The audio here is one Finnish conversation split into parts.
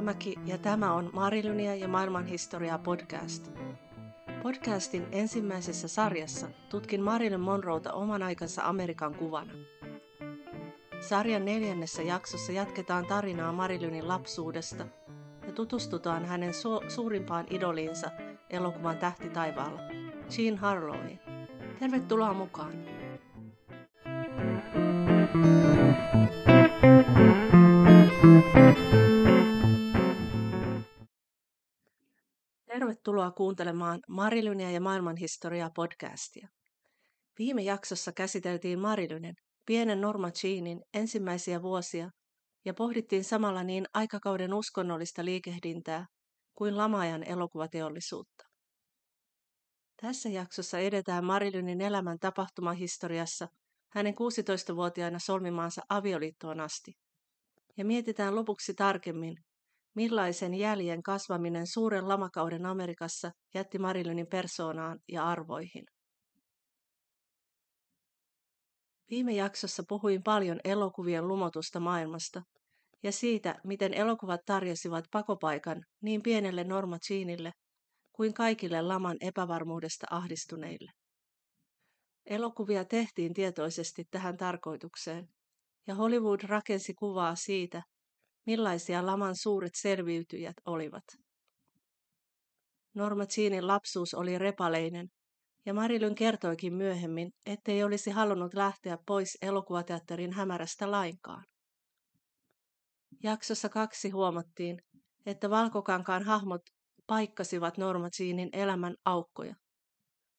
Haapamäki ja tämä on Marilynia ja maailmanhistoriaa podcast. Podcastin ensimmäisessä sarjassa tutkin Marilyn Monroota oman aikansa Amerikan kuvana. Sarjan neljännessä jaksossa jatketaan tarinaa Marilynin lapsuudesta ja tutustutaan hänen su- suurimpaan idoliinsa elokuvan Tähti taivaalla, Jean Harlowiin. Tervetuloa mukaan! Tervetuloa kuuntelemaan Marilynia ja maailmanhistoriaa podcastia. Viime jaksossa käsiteltiin Marilynen, pienen Norma Jeanin ensimmäisiä vuosia ja pohdittiin samalla niin aikakauden uskonnollista liikehdintää kuin lamaajan elokuvateollisuutta. Tässä jaksossa edetään Marilynin elämän tapahtumahistoriassa hänen 16-vuotiaana solmimaansa avioliittoon asti. Ja mietitään lopuksi tarkemmin, millaisen jäljen kasvaminen suuren lamakauden Amerikassa jätti Marilynin persoonaan ja arvoihin. Viime jaksossa puhuin paljon elokuvien lumotusta maailmasta ja siitä, miten elokuvat tarjosivat pakopaikan niin pienelle Norma Jeanille kuin kaikille laman epävarmuudesta ahdistuneille. Elokuvia tehtiin tietoisesti tähän tarkoitukseen, ja Hollywood rakensi kuvaa siitä, millaisia laman suuret selviytyjät olivat. Norma Jeanin lapsuus oli repaleinen, ja Marilyn kertoikin myöhemmin, ettei olisi halunnut lähteä pois elokuvateatterin hämärästä lainkaan. Jaksossa kaksi huomattiin, että valkokankaan hahmot paikkasivat Norma Jeanin elämän aukkoja.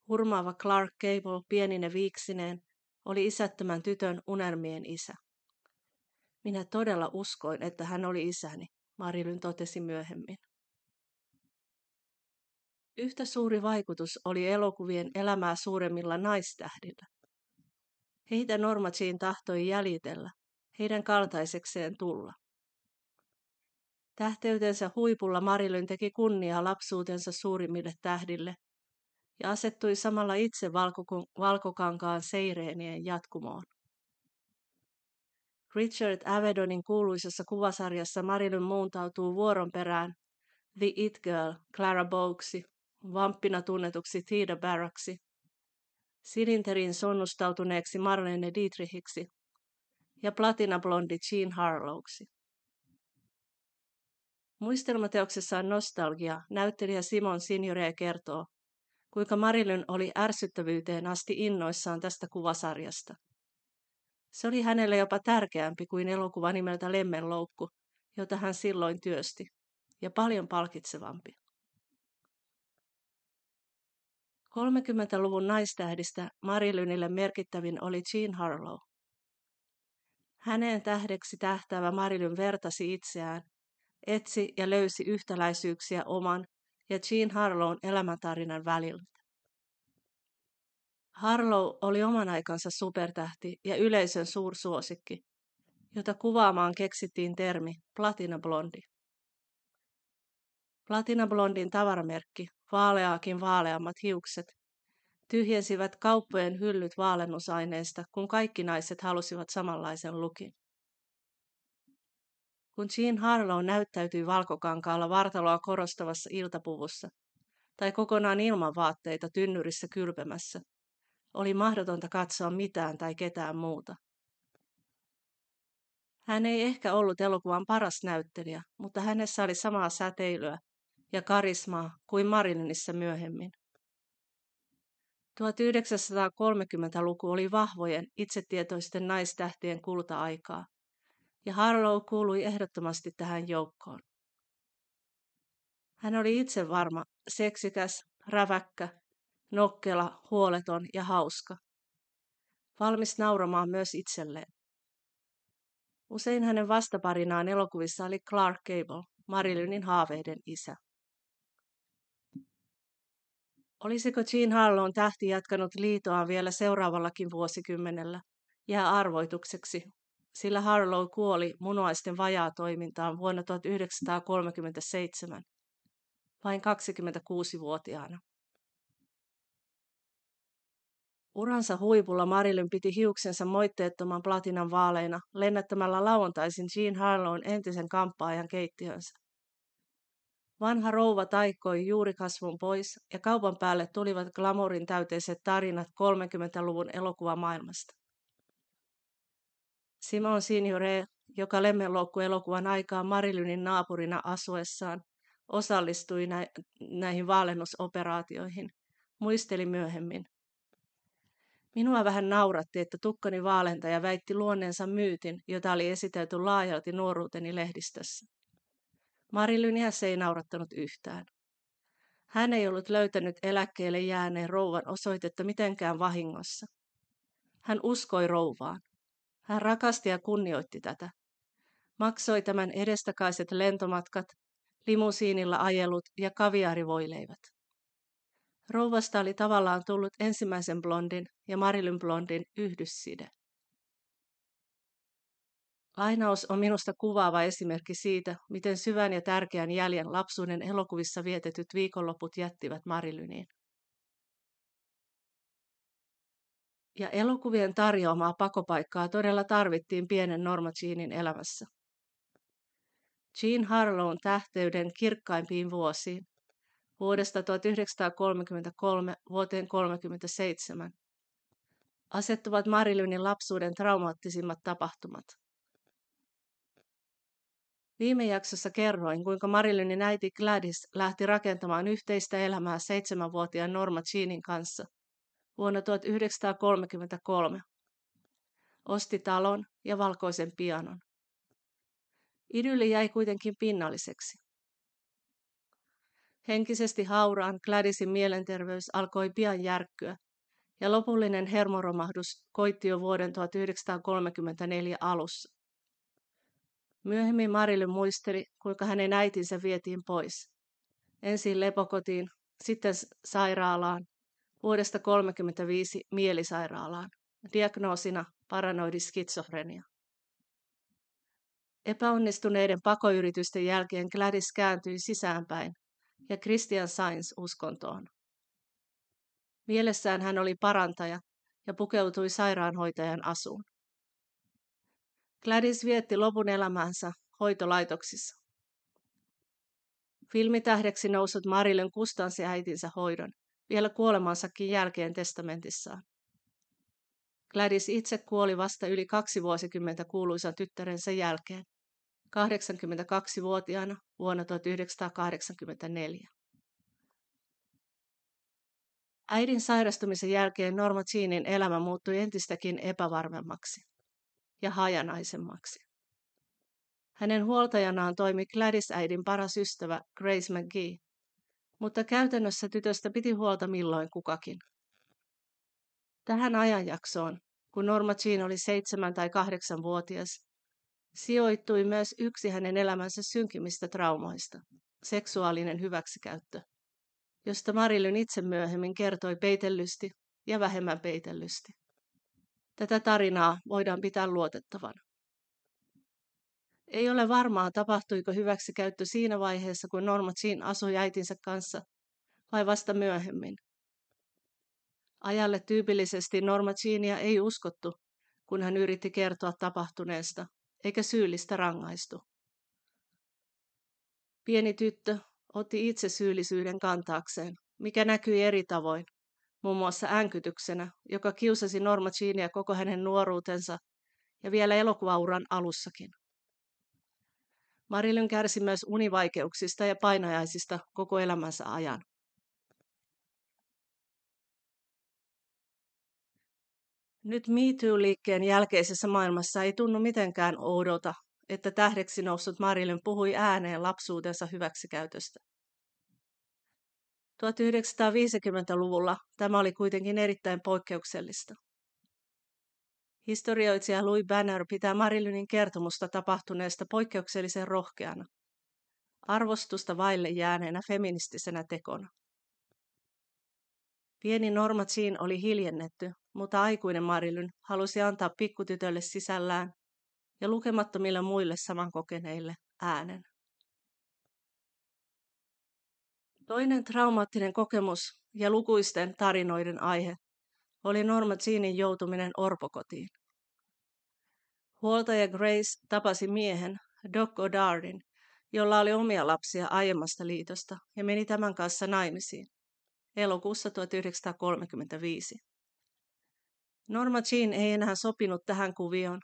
Hurmaava Clark Gable pienine viiksineen oli isättömän tytön unelmien isä. Minä todella uskoin, että hän oli isäni, Marilyn totesi myöhemmin. Yhtä suuri vaikutus oli elokuvien elämää suuremmilla naistähdillä. Heitä Norma Jean tahtoi jäljitellä, heidän kaltaisekseen tulla. Tähteytensä huipulla Marilyn teki kunniaa lapsuutensa suurimmille tähdille ja asettui samalla itse valkokankaan seireenien jatkumoon. Richard Avedonin kuuluisessa kuvasarjassa Marilyn muuntautuu vuoron perään The It Girl Clara Boguesi, vamppina tunnetuksi Theda Barraksi, silinterin sonnustautuneeksi Marlene Dietrichiksi ja platinablondi Jean Harlowksi. Muistelmateoksessaan Nostalgia näyttelijä Simon Signore kertoo, kuinka Marilyn oli ärsyttävyyteen asti innoissaan tästä kuvasarjasta. Se oli hänelle jopa tärkeämpi kuin elokuva nimeltä Lemmenloukku, jota hän silloin työsti, ja paljon palkitsevampi. 30-luvun naistähdistä Marilynille merkittävin oli Jean Harlow. Häneen tähdeksi tähtäävä Marilyn vertasi itseään, etsi ja löysi yhtäläisyyksiä oman ja Jean Harlown elämäntarinan välillä. Harlow oli oman aikansa supertähti ja yleisön suursuosikki, jota kuvaamaan keksittiin termi platinablondi. Platinablondin tavaramerkki, vaaleaakin vaaleammat hiukset, tyhjensivät kauppojen hyllyt vaalennusaineista, kun kaikki naiset halusivat samanlaisen lukin. Kun Jean Harlow näyttäytyi valkokankaalla vartaloa korostavassa iltapuvussa tai kokonaan ilman vaatteita tynnyrissä kylpemässä, oli mahdotonta katsoa mitään tai ketään muuta. Hän ei ehkä ollut elokuvan paras näyttelijä, mutta hänessä oli samaa säteilyä ja karismaa kuin Marilynissa myöhemmin. 1930-luku oli vahvojen, itsetietoisten naistähtien kulta-aikaa, ja Harlow kuului ehdottomasti tähän joukkoon. Hän oli itse varma, seksikäs, räväkkä nokkela, huoleton ja hauska. Valmis nauramaan myös itselleen. Usein hänen vastaparinaan elokuvissa oli Clark Gable, Marilynin haaveiden isä. Olisiko Jean Harlown tähti jatkanut liitoaan vielä seuraavallakin vuosikymmenellä, jää arvoitukseksi, sillä Harlow kuoli munuaisten vajaa toimintaan vuonna 1937, vain 26-vuotiaana. Uransa huipulla Marilyn piti hiuksensa moitteettoman platinan vaaleina lennättämällä lauantaisin Jean Harlown entisen kamppaajan keittiönsä. Vanha rouva taikkoi juuri kasvun pois ja kaupan päälle tulivat glamourin täyteiset tarinat 30-luvun elokuvamaailmasta. Simon Signore, joka lemmenloukku-elokuvan aikaan Marilynin naapurina asuessaan, osallistui nä- näihin vaalennusoperaatioihin, muisteli myöhemmin. Minua vähän nauratti, että tukkani vaalentaja väitti luonneensa myytin, jota oli esitelty laajalti nuoruuteni lehdistössä. Marilyniä se ei naurattanut yhtään. Hän ei ollut löytänyt eläkkeelle jääneen rouvan osoitetta mitenkään vahingossa. Hän uskoi rouvaan. Hän rakasti ja kunnioitti tätä. Maksoi tämän edestakaiset lentomatkat, limusiinilla ajelut ja kaviarivoileivät. Rouvasta oli tavallaan tullut ensimmäisen blondin ja Marilyn blondin yhdysside. Lainaus on minusta kuvaava esimerkki siitä, miten syvän ja tärkeän jäljen lapsuuden elokuvissa vietetyt viikonloput jättivät Marilyniin. Ja elokuvien tarjoamaa pakopaikkaa todella tarvittiin pienen Norma Jeanin elämässä. Jean Harlown tähteyden kirkkaimpiin vuosiin, vuodesta 1933 vuoteen 1937, asettuvat Marilynin lapsuuden traumaattisimmat tapahtumat. Viime jaksossa kerroin, kuinka Marilynin äiti Gladys lähti rakentamaan yhteistä elämää seitsemänvuotiaan Norma Jeanin kanssa vuonna 1933. Osti talon ja valkoisen pianon. Idylli jäi kuitenkin pinnalliseksi. Henkisesti hauraan Gladysin mielenterveys alkoi pian järkkyä, ja lopullinen hermoromahdus koitti jo vuoden 1934 alussa. Myöhemmin Marille muisteli, kuinka hänen äitinsä vietiin pois. Ensin lepokotiin, sitten sairaalaan, vuodesta 1935 mielisairaalaan, diagnoosina paranoidiskitsofrenia. Epäonnistuneiden pakoyritysten jälkeen Gladys kääntyi sisäänpäin ja Christian Sainz uskontoon. Mielessään hän oli parantaja ja pukeutui sairaanhoitajan asuun. Gladys vietti lopun elämänsä hoitolaitoksissa. Filmitähdeksi noussut Marilyn kustansi äitinsä hoidon vielä kuolemansakin jälkeen testamentissaan. Gladys itse kuoli vasta yli kaksi vuosikymmentä kuuluisan tyttärensä jälkeen, 82-vuotiaana vuonna 1984. Äidin sairastumisen jälkeen Norma Jeanin elämä muuttui entistäkin epävarmemmaksi ja hajanaisemmaksi. Hänen huoltajanaan toimi Gladys-äidin paras ystävä Grace McGee, mutta käytännössä tytöstä piti huolta milloin kukakin. Tähän ajanjaksoon, kun Norma Jean oli seitsemän tai kahdeksan vuotias, sijoittui myös yksi hänen elämänsä synkimistä traumoista, seksuaalinen hyväksikäyttö, josta Marilyn itse myöhemmin kertoi peitellysti ja vähemmän peitellysti. Tätä tarinaa voidaan pitää luotettavana. Ei ole varmaa, tapahtuiko hyväksikäyttö siinä vaiheessa, kun Norma Jean asui äitinsä kanssa, vai vasta myöhemmin. Ajalle tyypillisesti Norma Jeania ei uskottu, kun hän yritti kertoa tapahtuneesta, eikä syyllistä rangaistu. Pieni tyttö otti itse syyllisyyden kantaakseen, mikä näkyi eri tavoin, muun muassa änkytyksenä, joka kiusasi Norma Jeania koko hänen nuoruutensa ja vielä elokuvauran alussakin. Marilyn kärsi myös univaikeuksista ja painajaisista koko elämänsä ajan. Nyt Me Too-liikkeen jälkeisessä maailmassa ei tunnu mitenkään oudolta, että tähdeksi noussut Marilyn puhui ääneen lapsuutensa hyväksikäytöstä. 1950-luvulla tämä oli kuitenkin erittäin poikkeuksellista. Historioitsija Louis Banner pitää Marilynin kertomusta tapahtuneesta poikkeuksellisen rohkeana, arvostusta vaille jääneenä feministisenä tekona. Pieni Norma Jean oli hiljennetty, mutta aikuinen Marilyn halusi antaa pikkutytölle sisällään ja lukemattomille muille samankokeneille äänen. Toinen traumaattinen kokemus ja lukuisten tarinoiden aihe oli Norma Jeanin joutuminen orpokotiin. Huoltaja Grace tapasi miehen, Doc Goddardin, jolla oli omia lapsia aiemmasta liitosta ja meni tämän kanssa naimisiin elokuussa 1935. Norma Jean ei enää sopinut tähän kuvioon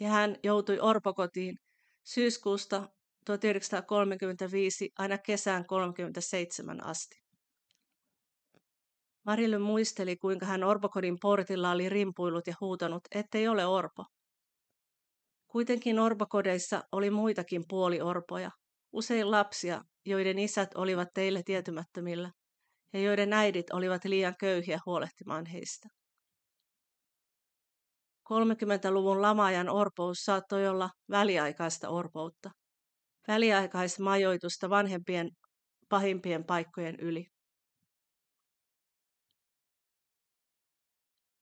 ja hän joutui orpokotiin syyskuusta 1935 aina kesään 37 asti. Marille muisteli, kuinka hän orpokodin portilla oli rimpuillut ja huutanut, ettei ole orpo. Kuitenkin orpokodeissa oli muitakin puoliorpoja, usein lapsia, joiden isät olivat teille tietymättömillä ja joiden äidit olivat liian köyhiä huolehtimaan heistä. 30-luvun lamaajan orpous saattoi olla väliaikaista orpoutta, väliaikaismajoitusta vanhempien pahimpien paikkojen yli.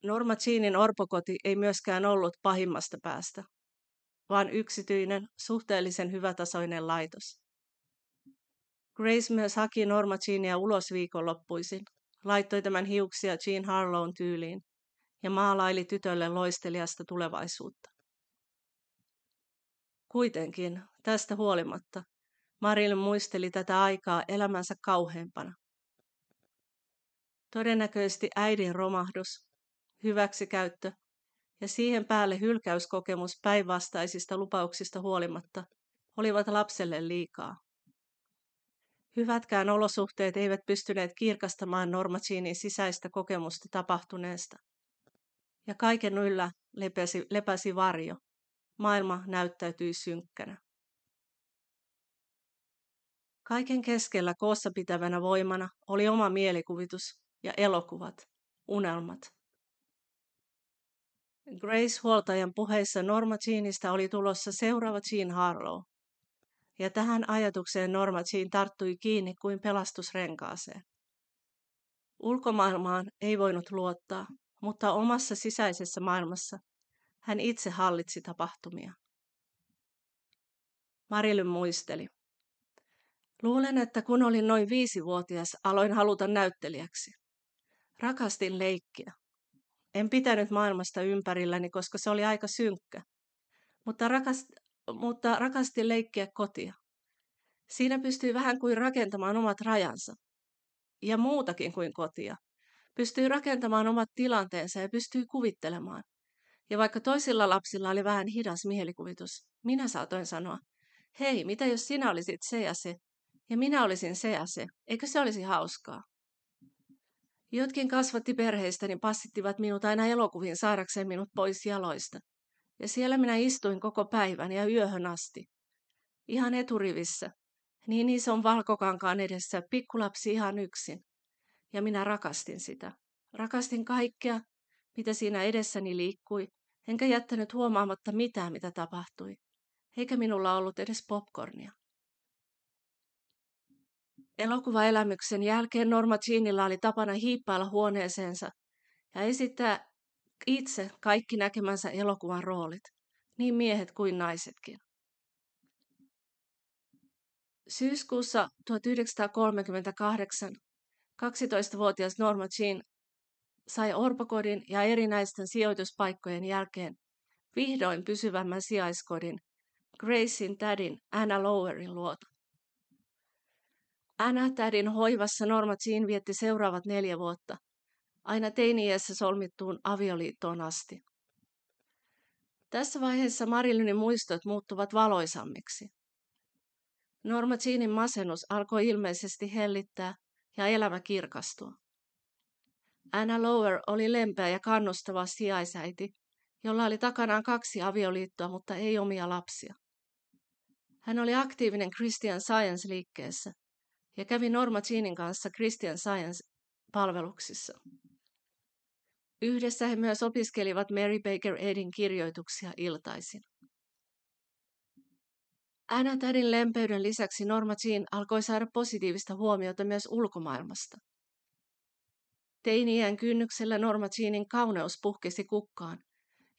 Norma Jeanin orpokoti ei myöskään ollut pahimmasta päästä, vaan yksityinen, suhteellisen hyvätasoinen laitos. Grace myös haki Norma Jeania ulos viikonloppuisin, laittoi tämän hiuksia Jean Harlown tyyliin ja maalaili tytölle loisteliasta tulevaisuutta. Kuitenkin, tästä huolimatta, Maril muisteli tätä aikaa elämänsä kauheimpana. Todennäköisesti äidin romahdus, hyväksikäyttö ja siihen päälle hylkäyskokemus päinvastaisista lupauksista huolimatta olivat lapselle liikaa. Hyvätkään olosuhteet eivät pystyneet kirkastamaan Normacinin sisäistä kokemusta tapahtuneesta. Ja kaiken yllä lepäsi, lepäsi varjo. Maailma näyttäytyi synkkänä. Kaiken keskellä koossa pitävänä voimana oli oma mielikuvitus ja elokuvat, unelmat. Grace-huoltajan puheissa Norma Jeanista oli tulossa seuraava Jean Harlow. Ja tähän ajatukseen Norma Jean tarttui kiinni kuin pelastusrenkaaseen. Ulkomaailmaan ei voinut luottaa, mutta omassa sisäisessä maailmassa hän itse hallitsi tapahtumia. Marilyn muisteli. Luulen, että kun olin noin viisivuotias, aloin haluta näyttelijäksi. Rakastin leikkiä. En pitänyt maailmasta ympärilläni, koska se oli aika synkkä. Mutta, rakast, mutta rakastin leikkiä kotia. Siinä pystyi vähän kuin rakentamaan omat rajansa. Ja muutakin kuin kotia. Pystyi rakentamaan omat tilanteensa ja pystyi kuvittelemaan. Ja vaikka toisilla lapsilla oli vähän hidas mielikuvitus, minä saatoin sanoa, hei, mitä jos sinä olisit se ja se, ja minä olisin se ja se, eikö se olisi hauskaa? Jotkin kasvatti perheistäni passittivat minut aina elokuviin saadakseen minut pois jaloista. Ja siellä minä istuin koko päivän ja yöhön asti. Ihan eturivissä, niin ison valkokankaan edessä, pikkulapsi ihan yksin. Ja minä rakastin sitä. Rakastin kaikkea, mitä siinä edessäni liikkui, enkä jättänyt huomaamatta mitään, mitä tapahtui. Eikä minulla ollut edes popcornia. Elokuvaelämyksen jälkeen Norma Jeanilla oli tapana hiippailla huoneeseensa ja esittää itse kaikki näkemänsä elokuvan roolit, niin miehet kuin naisetkin. Syyskuussa 1938 12-vuotias Norma Jean sai orpokodin ja erinäisten sijoituspaikkojen jälkeen vihdoin pysyvämmän sijaiskodin Gracein tädin Anna Lowerin luota. Anna tädin hoivassa Norma Jean vietti seuraavat neljä vuotta, aina teiniässä solmittuun avioliittoon asti. Tässä vaiheessa Marilynin muistot muuttuvat valoisammiksi. Norma Jeanin masennus alkoi ilmeisesti hellittää ja elämä kirkastua. Anna Lower oli lempeä ja kannustava sijaisäiti, jolla oli takanaan kaksi avioliittoa, mutta ei omia lapsia. Hän oli aktiivinen Christian Science-liikkeessä ja kävi Norma Jeanin kanssa Christian Science-palveluksissa. Yhdessä he myös opiskelivat Mary Baker Edin kirjoituksia iltaisin. Anna Tädin lempeyden lisäksi Norma Jean alkoi saada positiivista huomiota myös ulkomaailmasta. Teiniään kynnyksellä Norma Jeanin kauneus puhkesi kukkaan,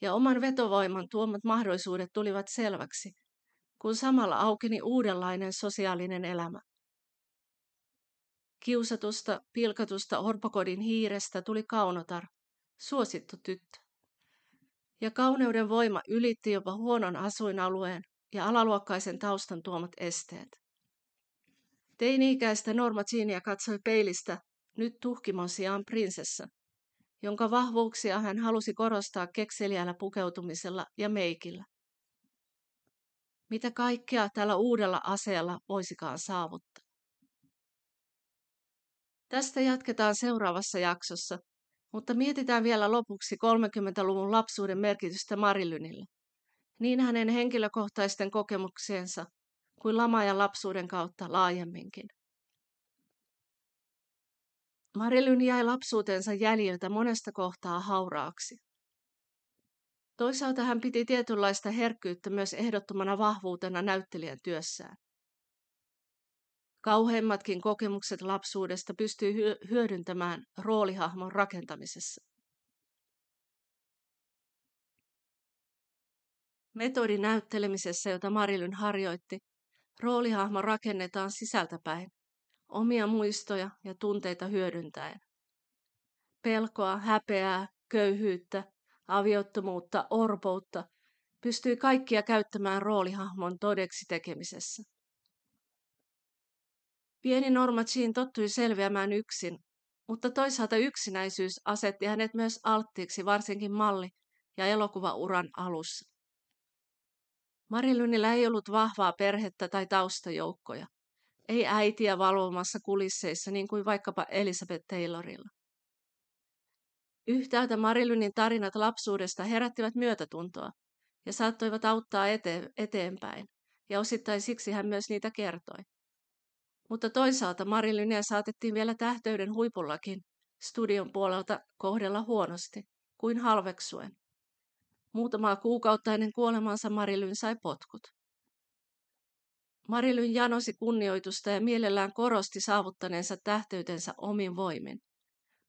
ja oman vetovoiman tuomat mahdollisuudet tulivat selväksi, kun samalla aukeni uudenlainen sosiaalinen elämä. Kiusatusta, pilkatusta orpokodin hiirestä tuli kaunotar, suosittu tyttö. Ja kauneuden voima ylitti jopa huonon asuinalueen, ja alaluokkaisen taustan tuomat esteet. Teini-ikäistä Norma Jeania katsoi peilistä nyt tuhkimon sijaan prinsessa, jonka vahvuuksia hän halusi korostaa kekseliällä pukeutumisella ja meikillä. Mitä kaikkea tällä uudella aseella voisikaan saavuttaa? Tästä jatketaan seuraavassa jaksossa, mutta mietitään vielä lopuksi 30-luvun lapsuuden merkitystä Marilynille, niin hänen henkilökohtaisten kokemuksiensa kuin lama- ja lapsuuden kautta laajemminkin. Marilyn jäi lapsuutensa jäljiltä monesta kohtaa hauraaksi. Toisaalta hän piti tietynlaista herkkyyttä myös ehdottomana vahvuutena näyttelijän työssään. Kauheimmatkin kokemukset lapsuudesta pystyy hyödyntämään roolihahmon rakentamisessa. Metodi näyttelemisessä, jota Marilyn harjoitti, roolihahmo rakennetaan sisältäpäin, omia muistoja ja tunteita hyödyntäen. Pelkoa, häpeää, köyhyyttä, aviottomuutta, orpoutta pystyi kaikkia käyttämään roolihahmon todeksi tekemisessä. Pieni Norma Jean tottui selviämään yksin, mutta toisaalta yksinäisyys asetti hänet myös alttiiksi varsinkin malli- ja elokuvauran alussa. Marilynillä ei ollut vahvaa perhettä tai taustajoukkoja. Ei äitiä valvomassa kulisseissa niin kuin vaikkapa Elizabeth Taylorilla. Yhtäältä Marilynin tarinat lapsuudesta herättivät myötätuntoa ja saattoivat auttaa ete- eteenpäin, ja osittain siksi hän myös niitä kertoi. Mutta toisaalta Marilynia saatettiin vielä tähteyden huipullakin studion puolelta kohdella huonosti, kuin halveksuen. Muutamaa kuukautta ennen kuolemansa Marilyn sai potkut. Marilyn janosi kunnioitusta ja mielellään korosti saavuttaneensa tähteytensä omin voimin.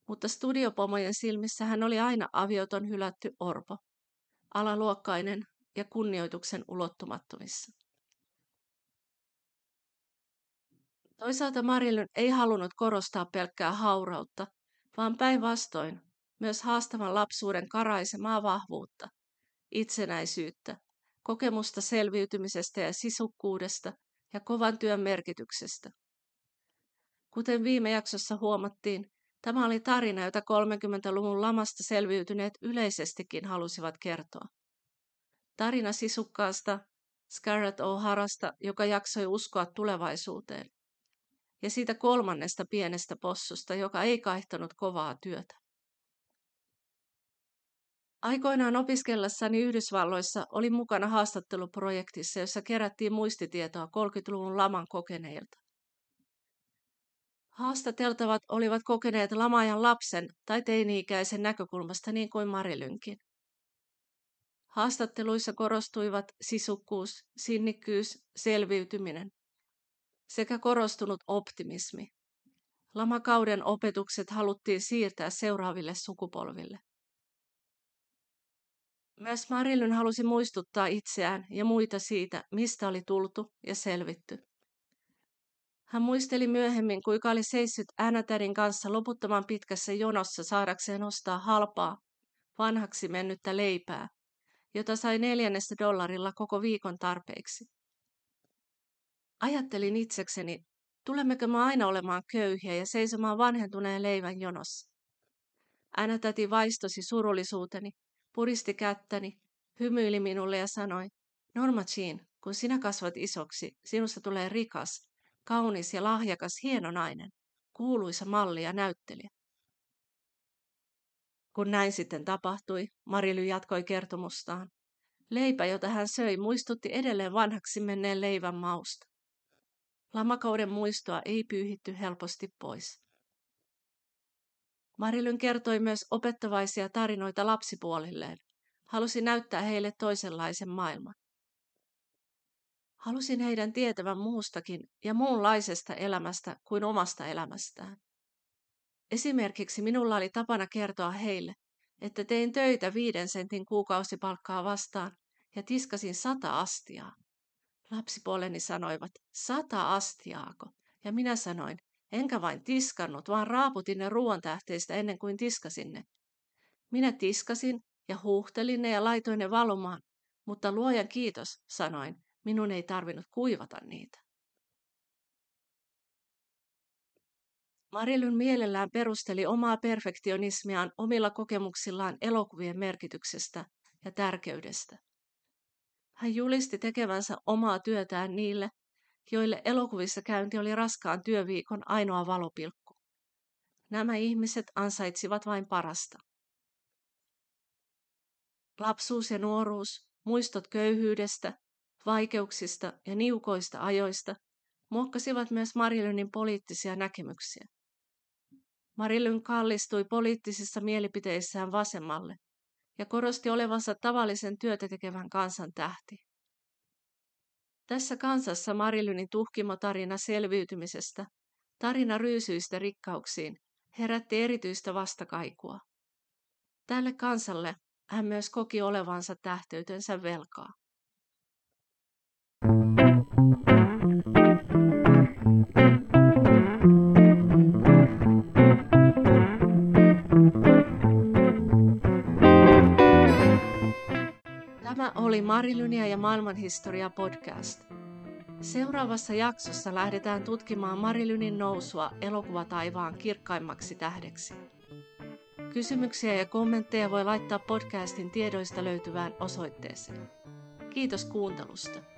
Mutta studiopomojen silmissä hän oli aina avioton hylätty orpo, alaluokkainen ja kunnioituksen ulottumattomissa. Toisaalta Marilyn ei halunnut korostaa pelkkää haurautta, vaan päinvastoin myös haastavan lapsuuden karaisemaa vahvuutta, itsenäisyyttä, kokemusta selviytymisestä ja sisukkuudesta ja kovan työn merkityksestä. Kuten viime jaksossa huomattiin, tämä oli tarina, jota 30-luvun lamasta selviytyneet yleisestikin halusivat kertoa. Tarina sisukkaasta Scarlett O'Harasta, joka jaksoi uskoa tulevaisuuteen ja siitä kolmannesta pienestä possusta, joka ei kaihtanut kovaa työtä. Aikoinaan opiskellessani Yhdysvalloissa oli mukana haastatteluprojektissa, jossa kerättiin muistitietoa 30-luvun laman kokeneilta. Haastateltavat olivat kokeneet lamajan lapsen tai teini-ikäisen näkökulmasta niin kuin Marilynkin. Haastatteluissa korostuivat sisukkuus, sinnikkyys, selviytyminen sekä korostunut optimismi. Lamakauden opetukset haluttiin siirtää seuraaville sukupolville. Myös Marilyn halusi muistuttaa itseään ja muita siitä, mistä oli tultu ja selvitty. Hän muisteli myöhemmin, kuinka oli seissyt Anatärin kanssa loputtoman pitkässä jonossa saadakseen ostaa halpaa, vanhaksi mennyttä leipää, jota sai neljännestä dollarilla koko viikon tarpeiksi. Ajattelin itsekseni, tulemmeko me aina olemaan köyhiä ja seisomaan vanhentuneen leivän jonossa. Äänetäti vaistosi surullisuuteni, puristi kättäni, hymyili minulle ja sanoi, Norma Jean, kun sinä kasvat isoksi, sinusta tulee rikas, kaunis ja lahjakas hieno nainen, kuuluisa malli ja näyttelijä. Kun näin sitten tapahtui, Marily jatkoi kertomustaan. Leipä, jota hän söi, muistutti edelleen vanhaksi menneen leivän mausta. Lamakauden muistoa ei pyyhitty helposti pois. Marilyn kertoi myös opettavaisia tarinoita lapsipuolilleen. Halusi näyttää heille toisenlaisen maailman. Halusin heidän tietävän muustakin ja muunlaisesta elämästä kuin omasta elämästään. Esimerkiksi minulla oli tapana kertoa heille, että tein töitä viiden sentin kuukausipalkkaa vastaan ja tiskasin sata astiaa. Lapsipuoleni sanoivat, sata astiaako? Ja minä sanoin, enkä vain tiskannut, vaan raaputin ne ruoantähteistä ennen kuin tiskasin ne. Minä tiskasin ja huuhtelin ne ja laitoin ne valumaan, mutta luojan kiitos, sanoin, minun ei tarvinnut kuivata niitä. Marilyn mielellään perusteli omaa perfektionismiaan omilla kokemuksillaan elokuvien merkityksestä ja tärkeydestä. Hän julisti tekevänsä omaa työtään niille, joille elokuvissa käynti oli raskaan työviikon ainoa valopilkku. Nämä ihmiset ansaitsivat vain parasta. Lapsuus ja nuoruus, muistot köyhyydestä, vaikeuksista ja niukoista ajoista muokkasivat myös Marilynin poliittisia näkemyksiä. Marilyn kallistui poliittisissa mielipiteissään vasemmalle ja korosti olevansa tavallisen työtä tekevän kansan tähti. Tässä kansassa Marilynin tuhkimo tarina selviytymisestä, tarina ryysyistä rikkauksiin, herätti erityistä vastakaikua. Tälle kansalle hän myös koki olevansa tähteytensä velkaa. Oli Marilynia ja maailmanhistoria podcast. Seuraavassa jaksossa lähdetään tutkimaan Marilynin nousua elokuvataivaan kirkkaimmaksi tähdeksi. Kysymyksiä ja kommentteja voi laittaa podcastin tiedoista löytyvään osoitteeseen. Kiitos kuuntelusta.